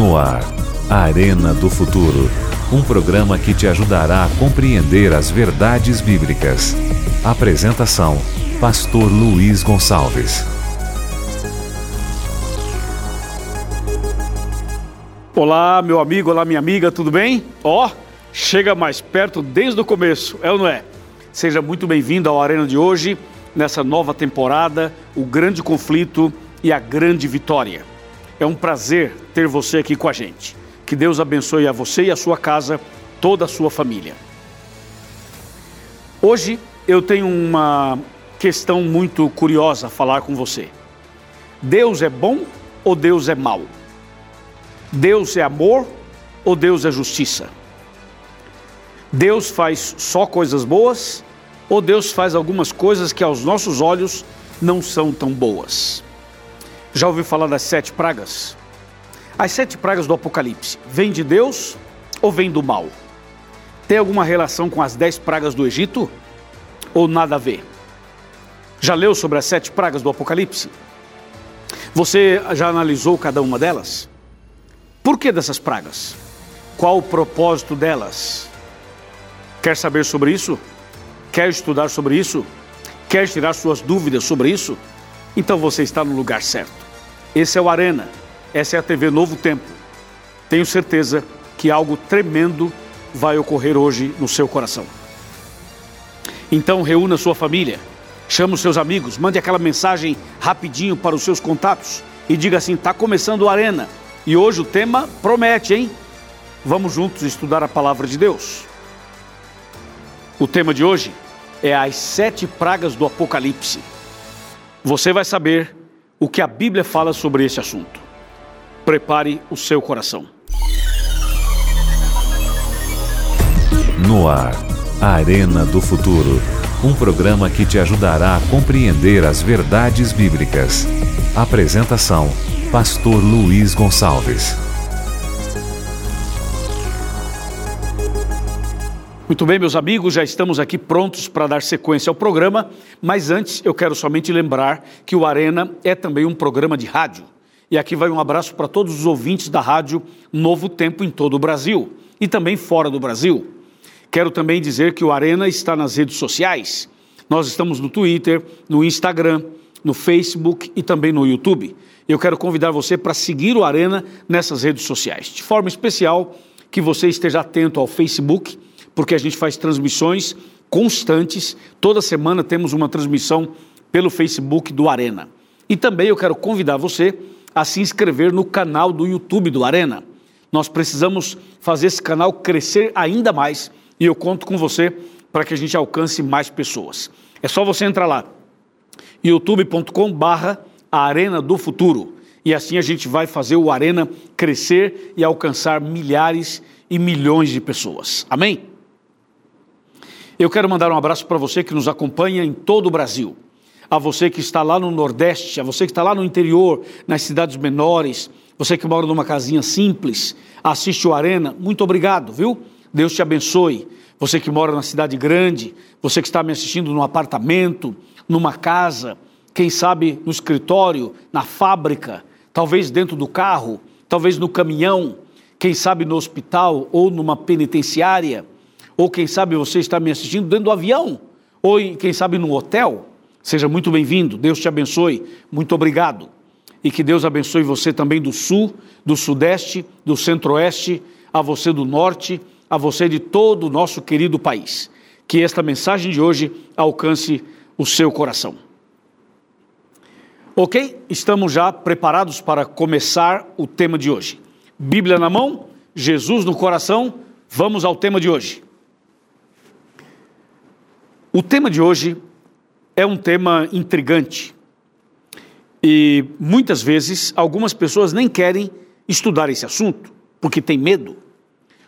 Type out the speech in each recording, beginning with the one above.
No ar, Arena do Futuro. Um programa que te ajudará a compreender as verdades bíblicas. Apresentação: Pastor Luiz Gonçalves. Olá, meu amigo, olá, minha amiga, tudo bem? Ó, oh, chega mais perto desde o começo, é ou não é? Seja muito bem-vindo ao Arena de hoje, nessa nova temporada, o grande conflito e a grande vitória. É um prazer ter você aqui com a gente. Que Deus abençoe a você e a sua casa, toda a sua família. Hoje eu tenho uma questão muito curiosa a falar com você. Deus é bom ou Deus é mau? Deus é amor ou Deus é justiça? Deus faz só coisas boas ou Deus faz algumas coisas que aos nossos olhos não são tão boas? Já ouviu falar das sete pragas? As sete pragas do Apocalipse vêm de Deus ou vêm do mal? Tem alguma relação com as dez pragas do Egito? Ou nada a ver? Já leu sobre as sete pragas do Apocalipse? Você já analisou cada uma delas? Por que dessas pragas? Qual o propósito delas? Quer saber sobre isso? Quer estudar sobre isso? Quer tirar suas dúvidas sobre isso? Então você está no lugar certo. Esse é o Arena, essa é a TV Novo Tempo. Tenho certeza que algo tremendo vai ocorrer hoje no seu coração. Então reúna sua família, chame os seus amigos, mande aquela mensagem rapidinho para os seus contatos e diga assim: está começando o Arena. E hoje o tema promete, hein? Vamos juntos estudar a palavra de Deus. O tema de hoje é as sete pragas do Apocalipse. Você vai saber o que a Bíblia fala sobre esse assunto. Prepare o seu coração. No ar, Arena do Futuro. Um programa que te ajudará a compreender as verdades bíblicas. Apresentação: Pastor Luiz Gonçalves. Muito bem, meus amigos, já estamos aqui prontos para dar sequência ao programa, mas antes eu quero somente lembrar que o Arena é também um programa de rádio. E aqui vai um abraço para todos os ouvintes da rádio Novo Tempo em todo o Brasil e também fora do Brasil. Quero também dizer que o Arena está nas redes sociais. Nós estamos no Twitter, no Instagram, no Facebook e também no YouTube. Eu quero convidar você para seguir o Arena nessas redes sociais. De forma especial, que você esteja atento ao Facebook porque a gente faz transmissões constantes. Toda semana temos uma transmissão pelo Facebook do Arena. E também eu quero convidar você a se inscrever no canal do YouTube do Arena. Nós precisamos fazer esse canal crescer ainda mais e eu conto com você para que a gente alcance mais pessoas. É só você entrar lá, youtube.com barra Arena do Futuro. E assim a gente vai fazer o Arena crescer e alcançar milhares e milhões de pessoas. Amém? Eu quero mandar um abraço para você que nos acompanha em todo o Brasil. A você que está lá no Nordeste, a você que está lá no interior, nas cidades menores, você que mora numa casinha simples, assiste o Arena, muito obrigado, viu? Deus te abençoe. Você que mora na cidade grande, você que está me assistindo num apartamento, numa casa, quem sabe no escritório, na fábrica, talvez dentro do carro, talvez no caminhão, quem sabe no hospital ou numa penitenciária ou quem sabe você está me assistindo dentro do avião, ou quem sabe no hotel, seja muito bem-vindo, Deus te abençoe, muito obrigado. E que Deus abençoe você também do sul, do sudeste, do centro-oeste, a você do norte, a você de todo o nosso querido país. Que esta mensagem de hoje alcance o seu coração. Ok? Estamos já preparados para começar o tema de hoje. Bíblia na mão, Jesus no coração, vamos ao tema de hoje. O tema de hoje é um tema intrigante e muitas vezes algumas pessoas nem querem estudar esse assunto porque tem medo.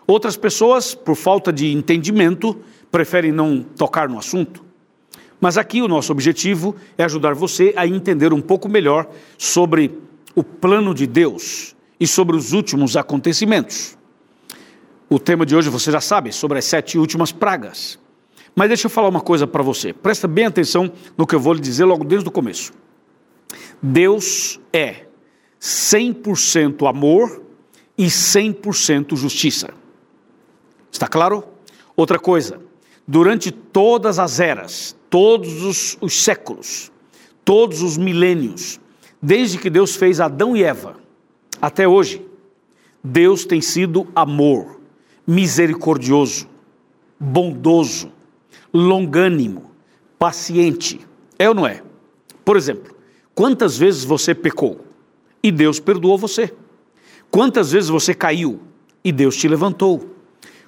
Outras pessoas, por falta de entendimento, preferem não tocar no assunto. Mas aqui o nosso objetivo é ajudar você a entender um pouco melhor sobre o plano de Deus e sobre os últimos acontecimentos. O tema de hoje você já sabe, sobre as sete últimas pragas. Mas deixa eu falar uma coisa para você. Presta bem atenção no que eu vou lhe dizer logo desde o começo. Deus é 100% amor e 100% justiça. Está claro? Outra coisa, durante todas as eras, todos os, os séculos, todos os milênios, desde que Deus fez Adão e Eva, até hoje, Deus tem sido amor, misericordioso, bondoso, longânimo, paciente. É ou não é? Por exemplo, quantas vezes você pecou e Deus perdoou você? Quantas vezes você caiu e Deus te levantou?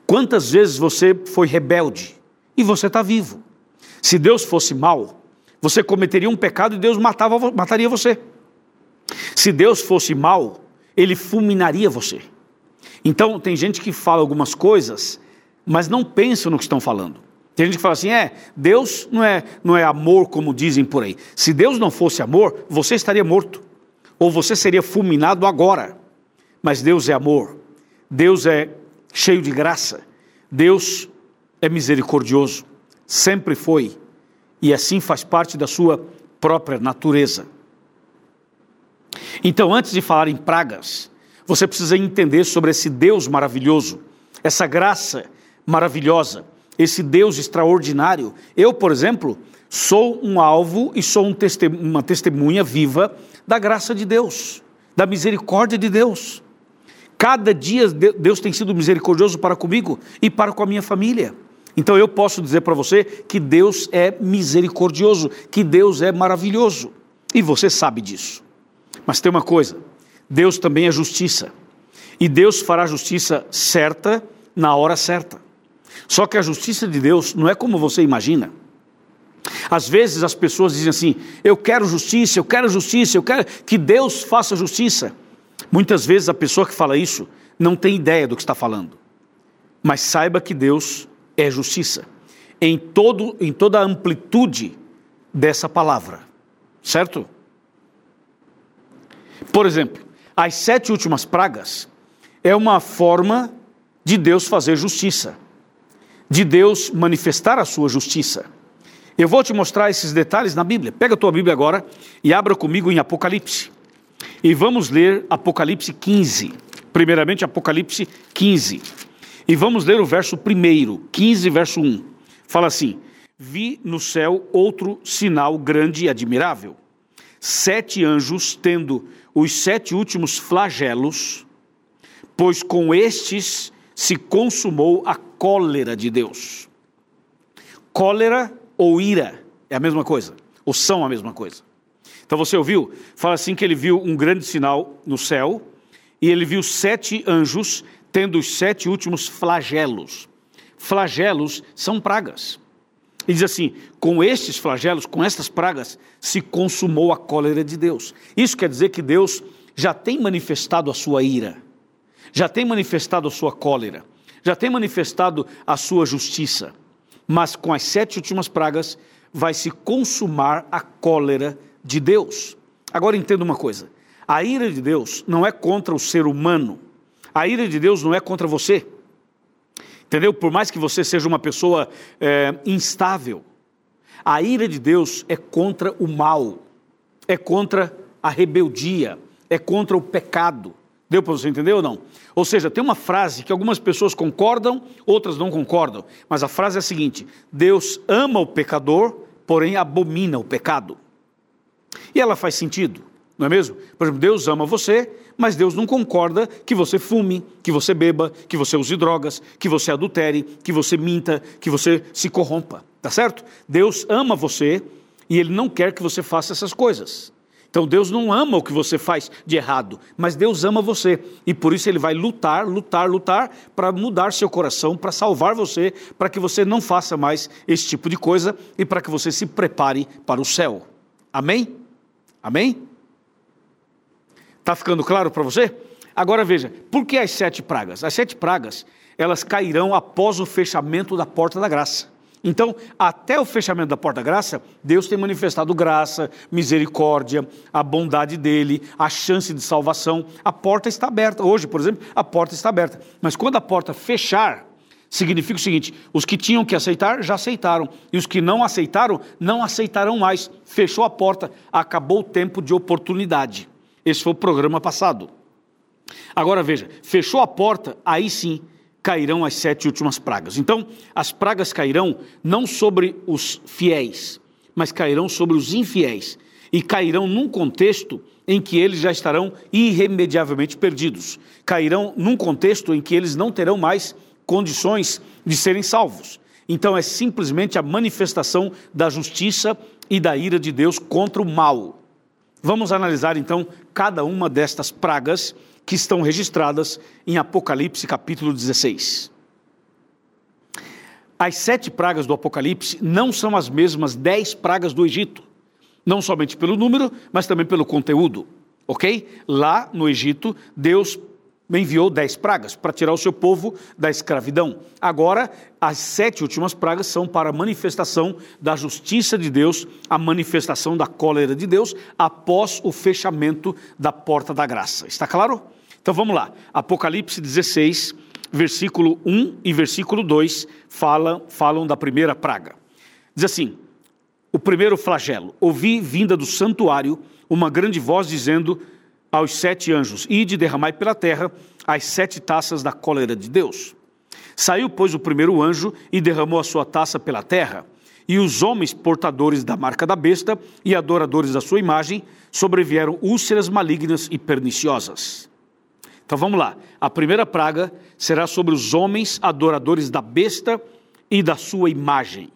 Quantas vezes você foi rebelde e você está vivo? Se Deus fosse mal, você cometeria um pecado e Deus matava, mataria você. Se Deus fosse mal, ele fulminaria você. Então, tem gente que fala algumas coisas, mas não pensa no que estão falando. Tem gente que fala assim: é, Deus não é, não é amor como dizem por aí. Se Deus não fosse amor, você estaria morto, ou você seria fulminado agora. Mas Deus é amor, Deus é cheio de graça, Deus é misericordioso, sempre foi, e assim faz parte da sua própria natureza. Então, antes de falar em pragas, você precisa entender sobre esse Deus maravilhoso, essa graça maravilhosa, esse Deus extraordinário. Eu, por exemplo, sou um alvo e sou um uma testemunha viva da graça de Deus, da misericórdia de Deus. Cada dia Deus tem sido misericordioso para comigo e para com a minha família. Então eu posso dizer para você que Deus é misericordioso, que Deus é maravilhoso. E você sabe disso. Mas tem uma coisa: Deus também é justiça. E Deus fará justiça certa na hora certa. Só que a justiça de Deus não é como você imagina. Às vezes as pessoas dizem assim: eu quero justiça, eu quero justiça, eu quero que Deus faça justiça. Muitas vezes a pessoa que fala isso não tem ideia do que está falando. Mas saiba que Deus é justiça em, todo, em toda a amplitude dessa palavra, certo? Por exemplo, as sete últimas pragas é uma forma de Deus fazer justiça, de Deus manifestar a sua justiça. Eu vou te mostrar esses detalhes na Bíblia. Pega a tua Bíblia agora e abra comigo em Apocalipse. E vamos ler Apocalipse 15. Primeiramente, Apocalipse 15. E vamos ler o verso primeiro, 15, verso 1. Fala assim: Vi no céu outro sinal grande e admirável. Sete anjos tendo os sete últimos flagelos, pois com estes se consumou a cólera de Deus. Cólera ou ira é a mesma coisa, ou são a mesma coisa. Então você ouviu? Fala assim que ele viu um grande sinal no céu e ele viu sete anjos tendo os sete últimos flagelos. Flagelos são pragas. E diz assim: com estes flagelos, com estas pragas, se consumou a cólera de Deus. Isso quer dizer que Deus já tem manifestado a sua ira, já tem manifestado a sua cólera, já tem manifestado a sua justiça. Mas com as sete últimas pragas, vai se consumar a cólera de Deus. Agora entenda uma coisa: a ira de Deus não é contra o ser humano, a ira de Deus não é contra você. Entendeu? Por mais que você seja uma pessoa é, instável, a ira de Deus é contra o mal, é contra a rebeldia, é contra o pecado. Deu para você entender ou não? Ou seja, tem uma frase que algumas pessoas concordam, outras não concordam, mas a frase é a seguinte: Deus ama o pecador, porém abomina o pecado. E ela faz sentido. Não é mesmo? Por exemplo, Deus ama você, mas Deus não concorda que você fume, que você beba, que você use drogas, que você adultere, que você minta, que você se corrompa. Tá certo? Deus ama você e Ele não quer que você faça essas coisas. Então Deus não ama o que você faz de errado, mas Deus ama você e por isso Ele vai lutar, lutar, lutar para mudar seu coração, para salvar você, para que você não faça mais esse tipo de coisa e para que você se prepare para o céu. Amém? Amém? Está ficando claro para você? Agora veja, por que as sete pragas? As sete pragas, elas cairão após o fechamento da porta da graça. Então, até o fechamento da porta da graça, Deus tem manifestado graça, misericórdia, a bondade dele, a chance de salvação. A porta está aberta. Hoje, por exemplo, a porta está aberta. Mas quando a porta fechar, significa o seguinte: os que tinham que aceitar já aceitaram, e os que não aceitaram não aceitarão mais. Fechou a porta, acabou o tempo de oportunidade. Esse foi o programa passado. Agora veja, fechou a porta, aí sim cairão as sete últimas pragas. Então, as pragas cairão não sobre os fiéis, mas cairão sobre os infiéis. E cairão num contexto em que eles já estarão irremediavelmente perdidos. Cairão num contexto em que eles não terão mais condições de serem salvos. Então, é simplesmente a manifestação da justiça e da ira de Deus contra o mal. Vamos analisar então cada uma destas pragas que estão registradas em Apocalipse capítulo 16. As sete pragas do Apocalipse não são as mesmas dez pragas do Egito, não somente pelo número, mas também pelo conteúdo, ok? Lá no Egito, Deus enviou dez pragas para tirar o seu povo da escravidão. Agora, as sete últimas pragas são para a manifestação da justiça de Deus, a manifestação da cólera de Deus, após o fechamento da porta da graça. Está claro? Então vamos lá. Apocalipse 16, versículo 1 e versículo 2 falam, falam da primeira praga. Diz assim: o primeiro flagelo. Ouvi vinda do santuário uma grande voz dizendo aos sete anjos: Ide derramai pela terra as sete taças da cólera de Deus. Saiu, pois, o primeiro anjo e derramou a sua taça pela terra. E os homens portadores da marca da besta e adoradores da sua imagem sobrevieram úlceras malignas e perniciosas. Então vamos lá. A primeira praga será sobre os homens adoradores da besta e da sua imagem.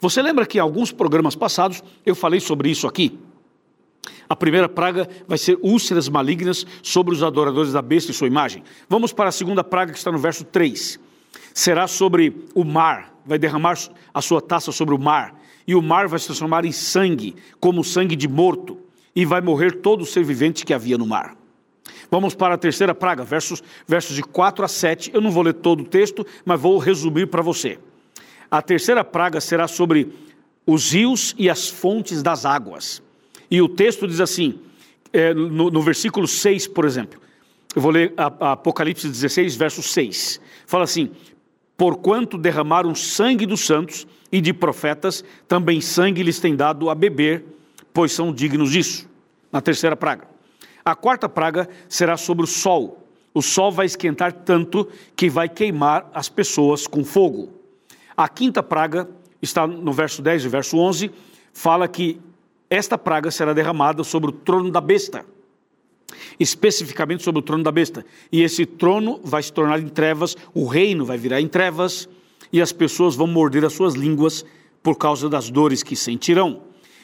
Você lembra que em alguns programas passados eu falei sobre isso aqui? A primeira praga vai ser úlceras malignas sobre os adoradores da besta e sua imagem. Vamos para a segunda praga que está no verso 3. Será sobre o mar, vai derramar a sua taça sobre o mar, e o mar vai se transformar em sangue, como sangue de morto, e vai morrer todo o ser vivente que havia no mar. Vamos para a terceira praga, versos, versos de 4 a 7. Eu não vou ler todo o texto, mas vou resumir para você. A terceira praga será sobre os rios e as fontes das águas. E o texto diz assim, é, no, no, versículo 6, por exemplo. Eu vou ler a, a Apocalipse 16, verso 6. Fala assim: Porquanto derramaram sangue dos santos e de profetas, também sangue lhes tem dado a beber, pois são dignos disso. Na terceira praga. A quarta praga será sobre o sol. O sol vai esquentar tanto que vai queimar as pessoas com fogo. A quinta praga está no verso 10 e verso 11, fala que esta praga será derramada sobre o trono da besta, especificamente sobre o trono da besta. E esse trono vai se tornar em trevas, o reino vai virar em trevas, e as pessoas vão morder as suas línguas por causa das dores que sentirão.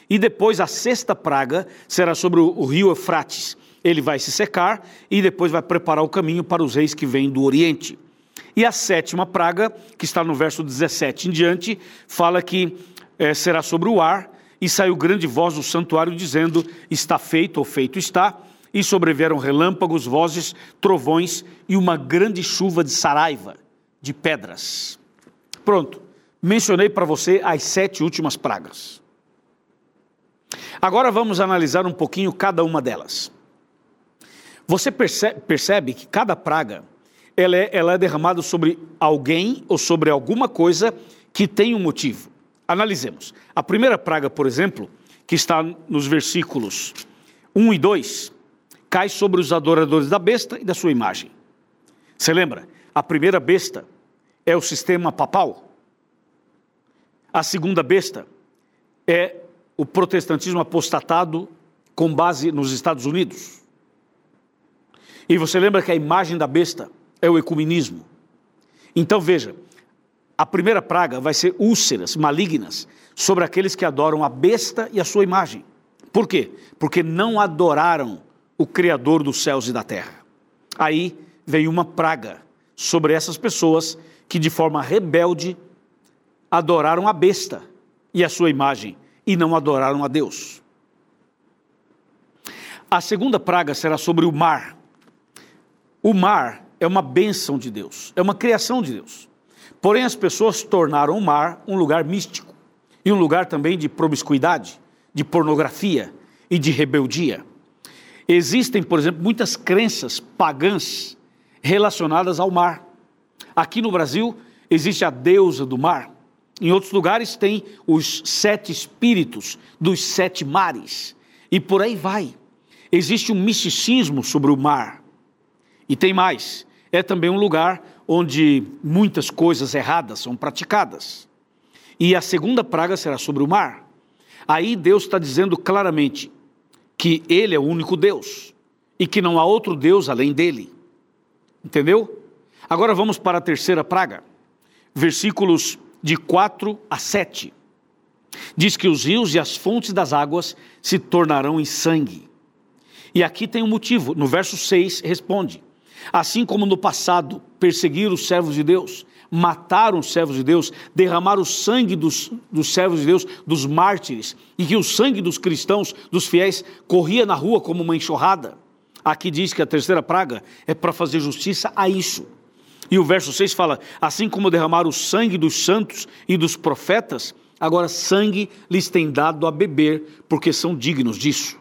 E depois a sexta praga será sobre o rio Eufrates ele vai se secar e depois vai preparar o caminho para os reis que vêm do Oriente. E a sétima praga, que está no verso 17 em diante, fala que é, será sobre o ar, e saiu grande voz do santuário dizendo: Está feito, ou feito está, e sobrevieram relâmpagos, vozes, trovões e uma grande chuva de saraiva, de pedras. Pronto, mencionei para você as sete últimas pragas. Agora vamos analisar um pouquinho cada uma delas. Você percebe, percebe que cada praga ela é, ela é derramada sobre alguém ou sobre alguma coisa que tem um motivo. Analisemos. A primeira praga, por exemplo, que está nos versículos 1 e 2, cai sobre os adoradores da besta e da sua imagem. Você lembra? A primeira besta é o sistema papal. A segunda besta é o protestantismo apostatado com base nos Estados Unidos. E você lembra que a imagem da besta é o ecumenismo. Então veja, a primeira praga vai ser úlceras malignas sobre aqueles que adoram a besta e a sua imagem. Por quê? Porque não adoraram o Criador dos céus e da terra. Aí veio uma praga sobre essas pessoas que, de forma rebelde, adoraram a besta e a sua imagem e não adoraram a Deus. A segunda praga será sobre o mar. O mar é uma bênção de Deus, é uma criação de Deus. Porém, as pessoas tornaram o mar um lugar místico e um lugar também de promiscuidade, de pornografia e de rebeldia. Existem, por exemplo, muitas crenças pagãs relacionadas ao mar. Aqui no Brasil existe a deusa do mar. Em outros lugares tem os sete espíritos dos sete mares. E por aí vai. Existe um misticismo sobre o mar. E tem mais: é também um lugar onde muitas coisas erradas são praticadas. E a segunda praga será sobre o mar. Aí Deus está dizendo claramente que Ele é o único Deus e que não há outro Deus além dele. Entendeu? Agora vamos para a terceira praga, versículos de 4 a 7. Diz que os rios e as fontes das águas se tornarão em sangue. E aqui tem um motivo. No verso 6 responde: Assim como no passado perseguiram os servos de Deus, mataram os servos de Deus, derramaram o sangue dos, dos servos de Deus, dos mártires, e que o sangue dos cristãos, dos fiéis, corria na rua como uma enxurrada. Aqui diz que a terceira praga é para fazer justiça a isso. E o verso 6 fala: Assim como derramaram o sangue dos santos e dos profetas, agora sangue lhes tem dado a beber, porque são dignos disso.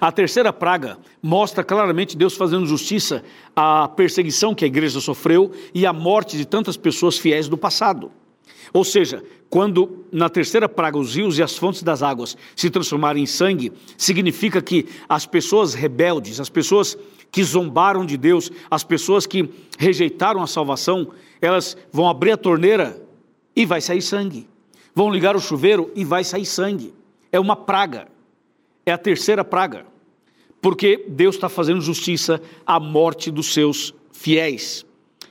A terceira praga mostra claramente Deus fazendo justiça à perseguição que a igreja sofreu e à morte de tantas pessoas fiéis do passado. Ou seja, quando na terceira praga os rios e as fontes das águas se transformarem em sangue, significa que as pessoas rebeldes, as pessoas que zombaram de Deus, as pessoas que rejeitaram a salvação, elas vão abrir a torneira e vai sair sangue. Vão ligar o chuveiro e vai sair sangue. É uma praga. É a terceira praga porque Deus está fazendo justiça à morte dos seus fiéis,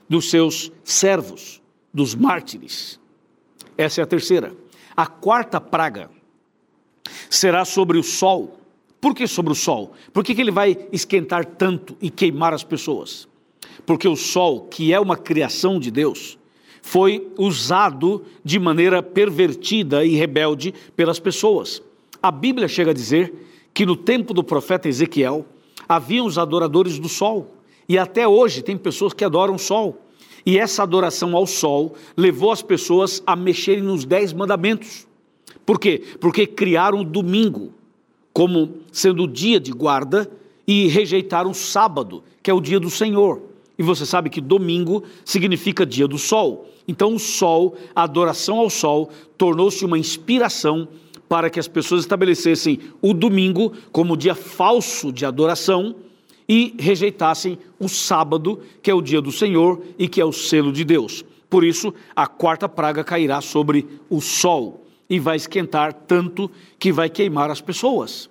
dos seus servos, dos mártires. Essa é a terceira. A quarta praga será sobre o sol. Por que sobre o sol? Por que, que ele vai esquentar tanto e queimar as pessoas? Porque o sol, que é uma criação de Deus, foi usado de maneira pervertida e rebelde pelas pessoas. A Bíblia chega a dizer que no tempo do profeta Ezequiel haviam os adoradores do sol. E até hoje tem pessoas que adoram o sol. E essa adoração ao sol levou as pessoas a mexerem nos dez mandamentos. Por quê? Porque criaram o domingo como sendo o dia de guarda e rejeitaram o sábado, que é o dia do Senhor. E você sabe que domingo significa dia do sol. Então o sol, a adoração ao sol, tornou-se uma inspiração para que as pessoas estabelecessem o domingo como dia falso de adoração e rejeitassem o sábado, que é o dia do Senhor e que é o selo de Deus. Por isso, a quarta praga cairá sobre o sol e vai esquentar tanto que vai queimar as pessoas.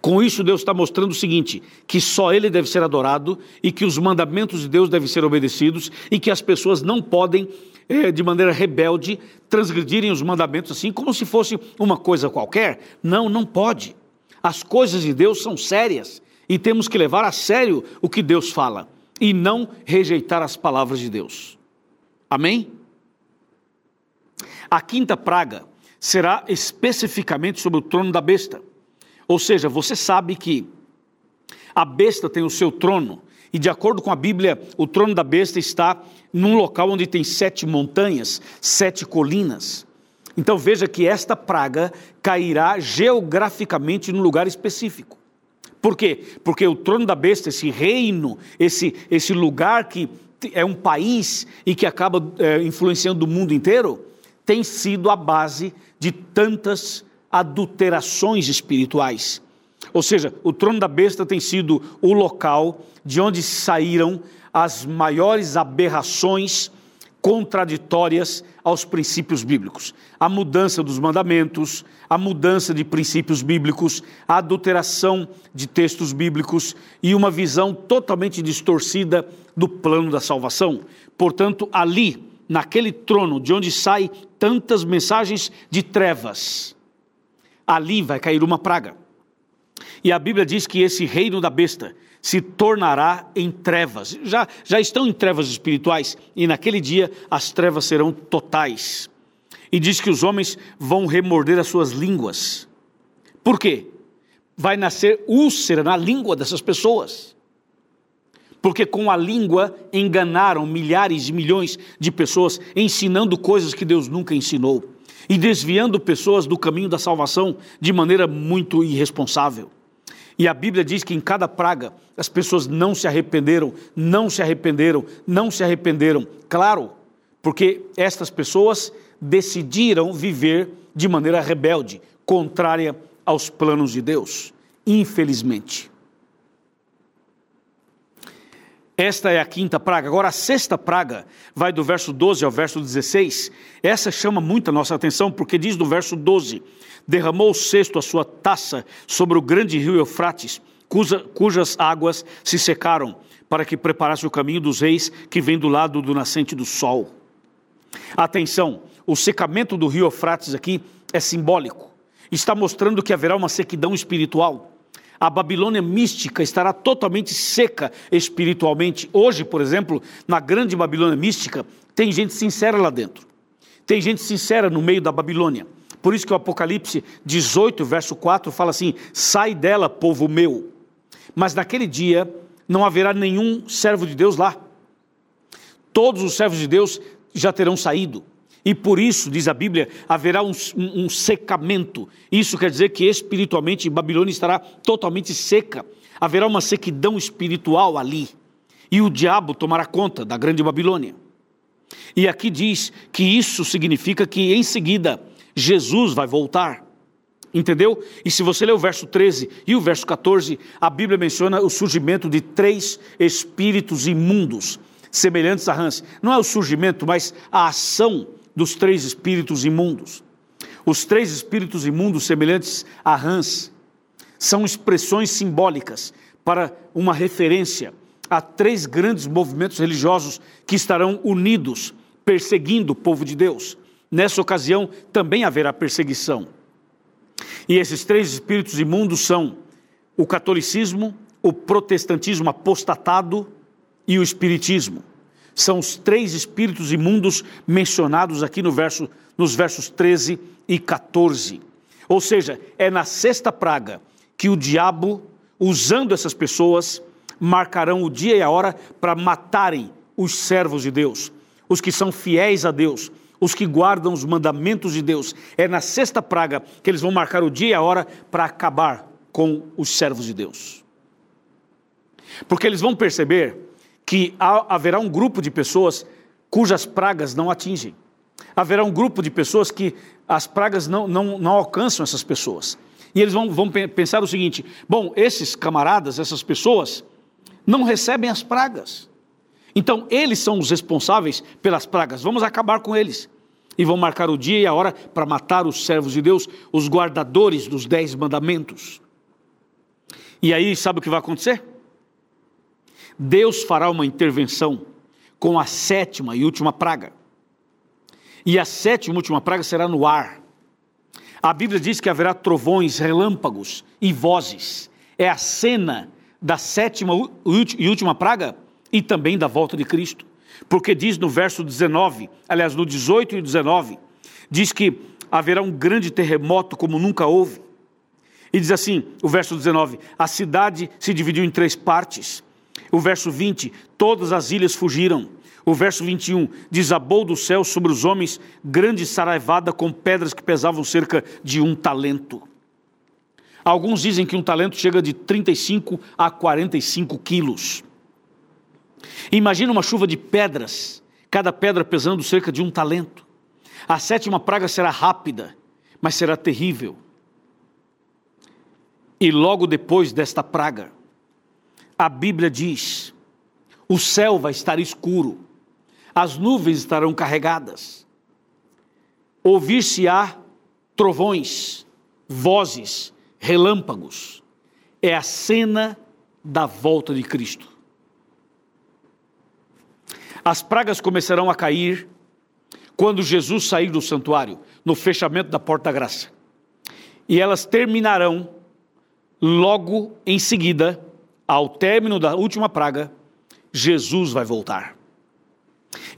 Com isso, Deus está mostrando o seguinte: que só Ele deve ser adorado e que os mandamentos de Deus devem ser obedecidos e que as pessoas não podem é, de maneira rebelde, transgredirem os mandamentos assim, como se fosse uma coisa qualquer. Não, não pode. As coisas de Deus são sérias e temos que levar a sério o que Deus fala e não rejeitar as palavras de Deus. Amém? A quinta praga será especificamente sobre o trono da besta. Ou seja, você sabe que a besta tem o seu trono, e de acordo com a Bíblia, o trono da besta está num local onde tem sete montanhas, sete colinas. Então veja que esta praga cairá geograficamente num lugar específico. Por quê? Porque o trono da besta, esse reino, esse, esse lugar que é um país e que acaba é, influenciando o mundo inteiro, tem sido a base de tantas adulterações espirituais. Ou seja, o trono da besta tem sido o local de onde saíram as maiores aberrações contraditórias aos princípios bíblicos. A mudança dos mandamentos, a mudança de princípios bíblicos, a adulteração de textos bíblicos e uma visão totalmente distorcida do plano da salvação. Portanto, ali, naquele trono de onde saem tantas mensagens de trevas, ali vai cair uma praga. E a Bíblia diz que esse reino da besta se tornará em trevas. Já, já estão em trevas espirituais, e naquele dia as trevas serão totais. E diz que os homens vão remorder as suas línguas. Por quê? Vai nascer úlcera na língua dessas pessoas. Porque com a língua enganaram milhares e milhões de pessoas, ensinando coisas que Deus nunca ensinou e desviando pessoas do caminho da salvação de maneira muito irresponsável. E a Bíblia diz que em cada praga as pessoas não se arrependeram, não se arrependeram, não se arrependeram. Claro, porque estas pessoas decidiram viver de maneira rebelde, contrária aos planos de Deus. Infelizmente. Esta é a quinta praga. Agora, a sexta praga vai do verso 12 ao verso 16. Essa chama muito a nossa atenção, porque diz no verso 12: Derramou o sexto a sua taça sobre o grande rio Eufrates, cuja, cujas águas se secaram, para que preparasse o caminho dos reis que vem do lado do nascente do sol. Atenção, o secamento do rio Eufrates aqui é simbólico. Está mostrando que haverá uma sequidão espiritual a Babilônia mística estará totalmente seca espiritualmente. Hoje, por exemplo, na grande Babilônia mística, tem gente sincera lá dentro. Tem gente sincera no meio da Babilônia. Por isso que o Apocalipse 18, verso 4, fala assim: sai dela, povo meu. Mas naquele dia não haverá nenhum servo de Deus lá. Todos os servos de Deus já terão saído. E por isso, diz a Bíblia, haverá um, um, secamento. Isso quer dizer que espiritualmente Babilônia estará totalmente seca. Haverá uma sequidão espiritual ali. E o diabo tomará conta da grande Babilônia. E aqui diz que isso significa que em seguida Jesus vai voltar. Entendeu? E se você ler o verso 13 e o verso 14, a Bíblia menciona o surgimento de três espíritos imundos, semelhantes a rãs. Não é o surgimento, mas a ação dos três espíritos imundos. Os três espíritos imundos, semelhantes a rãs, são expressões simbólicas para uma referência a três grandes movimentos religiosos que estarão unidos, perseguindo o povo de Deus. Nessa ocasião também haverá perseguição. E esses três espíritos imundos são o catolicismo, o protestantismo apostatado e o espiritismo são os três espíritos imundos mencionados aqui no verso, nos versos 13 e 14. Ou seja, é na sexta praga que o diabo, usando essas pessoas, marcarão o dia e a hora para matarem os servos de Deus, os que são fiéis a Deus, os que guardam os mandamentos de Deus. É na sexta praga que eles vão marcar o dia e a hora para acabar com os servos de Deus. Porque eles vão perceber que haverá um grupo de pessoas cujas pragas não atingem. Haverá um grupo de pessoas que as pragas não, não, não alcançam essas pessoas. E eles vão, vão pensar o seguinte: bom, esses camaradas, essas pessoas, não recebem as pragas. Então, eles são os responsáveis pelas pragas. Vamos acabar com eles. E vão marcar o dia e a hora para matar os servos de Deus, os guardadores dos dez mandamentos. E aí, sabe o que vai acontecer? Deus fará uma intervenção com a sétima e última praga. E a sétima e última praga será no ar. A Bíblia diz que haverá trovões, relâmpagos e vozes. É a cena da sétima e última praga e também da volta de Cristo. Porque diz no verso 19, aliás, no 18 e 19, diz que haverá um grande terremoto como nunca houve. E diz assim, o verso 19: a cidade se dividiu em três partes o verso 20: Todas as ilhas fugiram. O verso 21: Desabou do céu sobre os homens grande saraivada com pedras que pesavam cerca de um talento. Alguns dizem que um talento chega de 35 a 45 quilos. Imagina uma chuva de pedras, cada pedra pesando cerca de um talento. A sétima praga será rápida, mas será terrível. E logo depois desta praga, a Bíblia diz: o céu vai estar escuro, as nuvens estarão carregadas, ouvir-se-á trovões, vozes, relâmpagos. É a cena da volta de Cristo. As pragas começarão a cair quando Jesus sair do santuário, no fechamento da porta da graça. E elas terminarão logo em seguida ao término da última praga, Jesus vai voltar.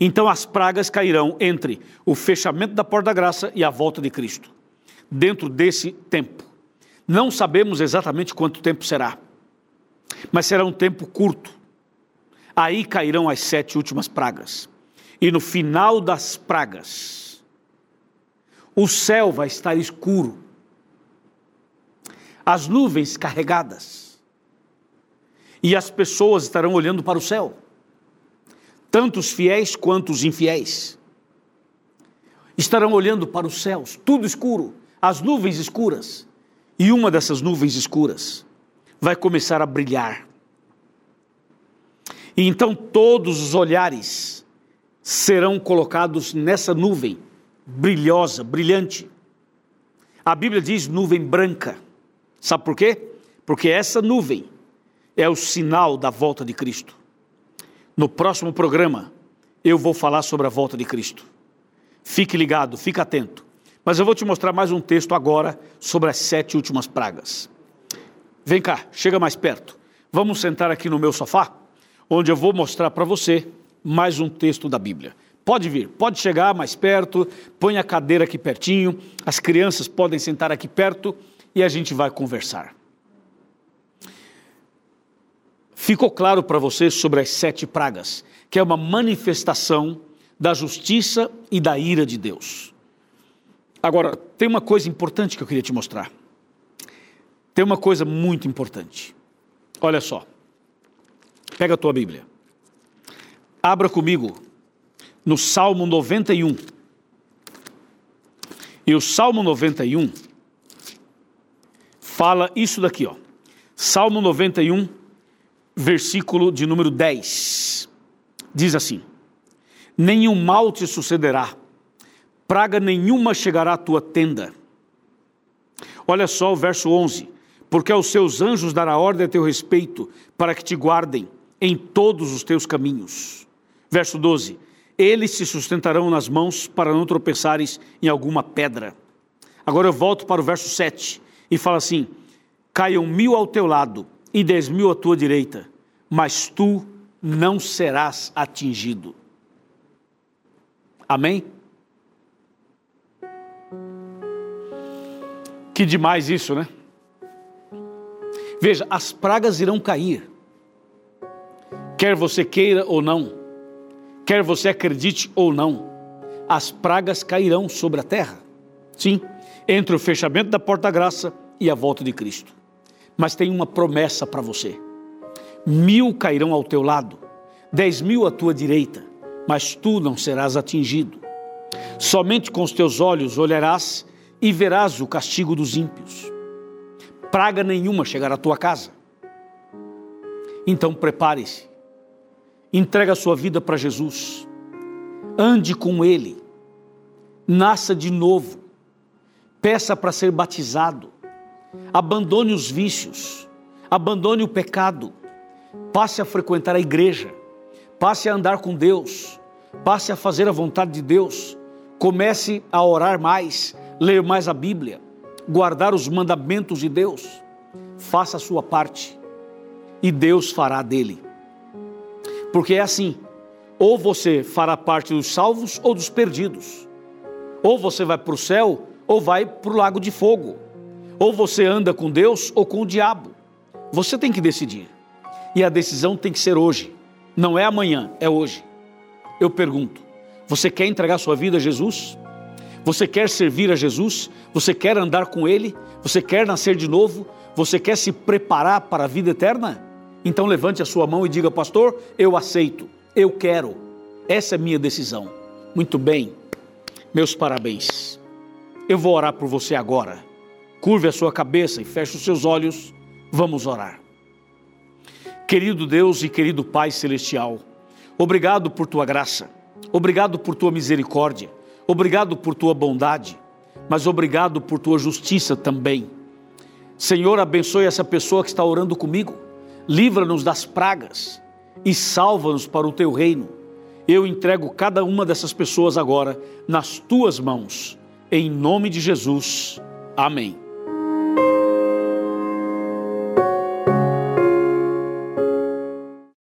Então as pragas cairão entre o fechamento da porta da graça e a volta de Cristo, dentro desse tempo. Não sabemos exatamente quanto tempo será, mas será um tempo curto. Aí cairão as sete últimas pragas. E no final das pragas, o céu vai estar escuro, as nuvens carregadas e as pessoas estarão olhando para o céu, tanto os fiéis quanto os infiéis. Estarão olhando para os céus, tudo escuro, as nuvens escuras, e uma dessas nuvens escuras vai começar a brilhar. E então todos os olhares serão colocados nessa nuvem brilhosa, brilhante. A Bíblia diz nuvem branca. Sabe por quê? Porque essa nuvem é o sinal da volta de Cristo. No próximo programa, eu vou falar sobre a volta de Cristo. Fique ligado, fique atento. Mas eu vou te mostrar mais um texto agora sobre as sete últimas pragas. Vem cá, chega mais perto. Vamos sentar aqui no meu sofá, onde eu vou mostrar para você mais um texto da Bíblia. Pode vir, pode chegar mais perto, põe a cadeira aqui pertinho, as crianças podem sentar aqui perto e a gente vai conversar. Ficou claro para você sobre as sete pragas, que é uma manifestação da justiça e da ira de Deus. Agora, tem uma coisa importante que eu queria te mostrar. Tem uma coisa muito importante. Olha só. Pega a tua Bíblia. Abra comigo no Salmo 91. E o Salmo 91 fala isso daqui, ó. Salmo 91, versículo de número 10. Diz assim: Nenhum mal te sucederá praga nenhuma chegará à tua tenda. Olha só o verso 11: Porque aos seus anjos dará ordem a teu respeito, para que te guardem em todos os teus caminhos. Verso 12: Eles se sustentarão nas mãos para não tropeçares em alguma pedra. Agora eu volto para o verso 7 e fala assim: Caiam mil ao teu lado e dez mil à tua direita, mas tu não serás atingido. Amém? Que demais isso, né? Veja, as pragas irão cair, quer você queira ou não, quer você acredite ou não, as pragas cairão sobre a terra. Sim, entre o fechamento da porta da graça e a volta de Cristo. Mas tem uma promessa para você: mil cairão ao teu lado, dez mil à tua direita, mas tu não serás atingido. Somente com os teus olhos olharás e verás o castigo dos ímpios. Praga nenhuma chegará à tua casa. Então prepare-se, entregue a sua vida para Jesus, ande com Ele, nasça de novo, peça para ser batizado, abandone os vícios, abandone o pecado, passe a frequentar a igreja, passe a andar com Deus, passe a fazer a vontade de Deus, comece a orar mais, ler mais a Bíblia, guardar os mandamentos de Deus, faça a sua parte. E Deus fará dele. Porque é assim: ou você fará parte dos salvos ou dos perdidos, ou você vai para o céu ou vai para o lago de fogo, ou você anda com Deus ou com o diabo. Você tem que decidir. E a decisão tem que ser hoje, não é amanhã, é hoje. Eu pergunto: você quer entregar sua vida a Jesus? Você quer servir a Jesus? Você quer andar com Ele? Você quer nascer de novo? Você quer se preparar para a vida eterna? Então levante a sua mão e diga, pastor, eu aceito, eu quero. Essa é minha decisão. Muito bem, meus parabéns. Eu vou orar por você agora. Curve a sua cabeça e feche os seus olhos. Vamos orar. Querido Deus e querido Pai Celestial, obrigado por tua graça, obrigado por tua misericórdia. Obrigado por tua bondade, mas obrigado por tua justiça também. Senhor, abençoe essa pessoa que está orando comigo. Livra-nos das pragas e salva-nos para o teu reino. Eu entrego cada uma dessas pessoas agora nas tuas mãos. Em nome de Jesus. Amém.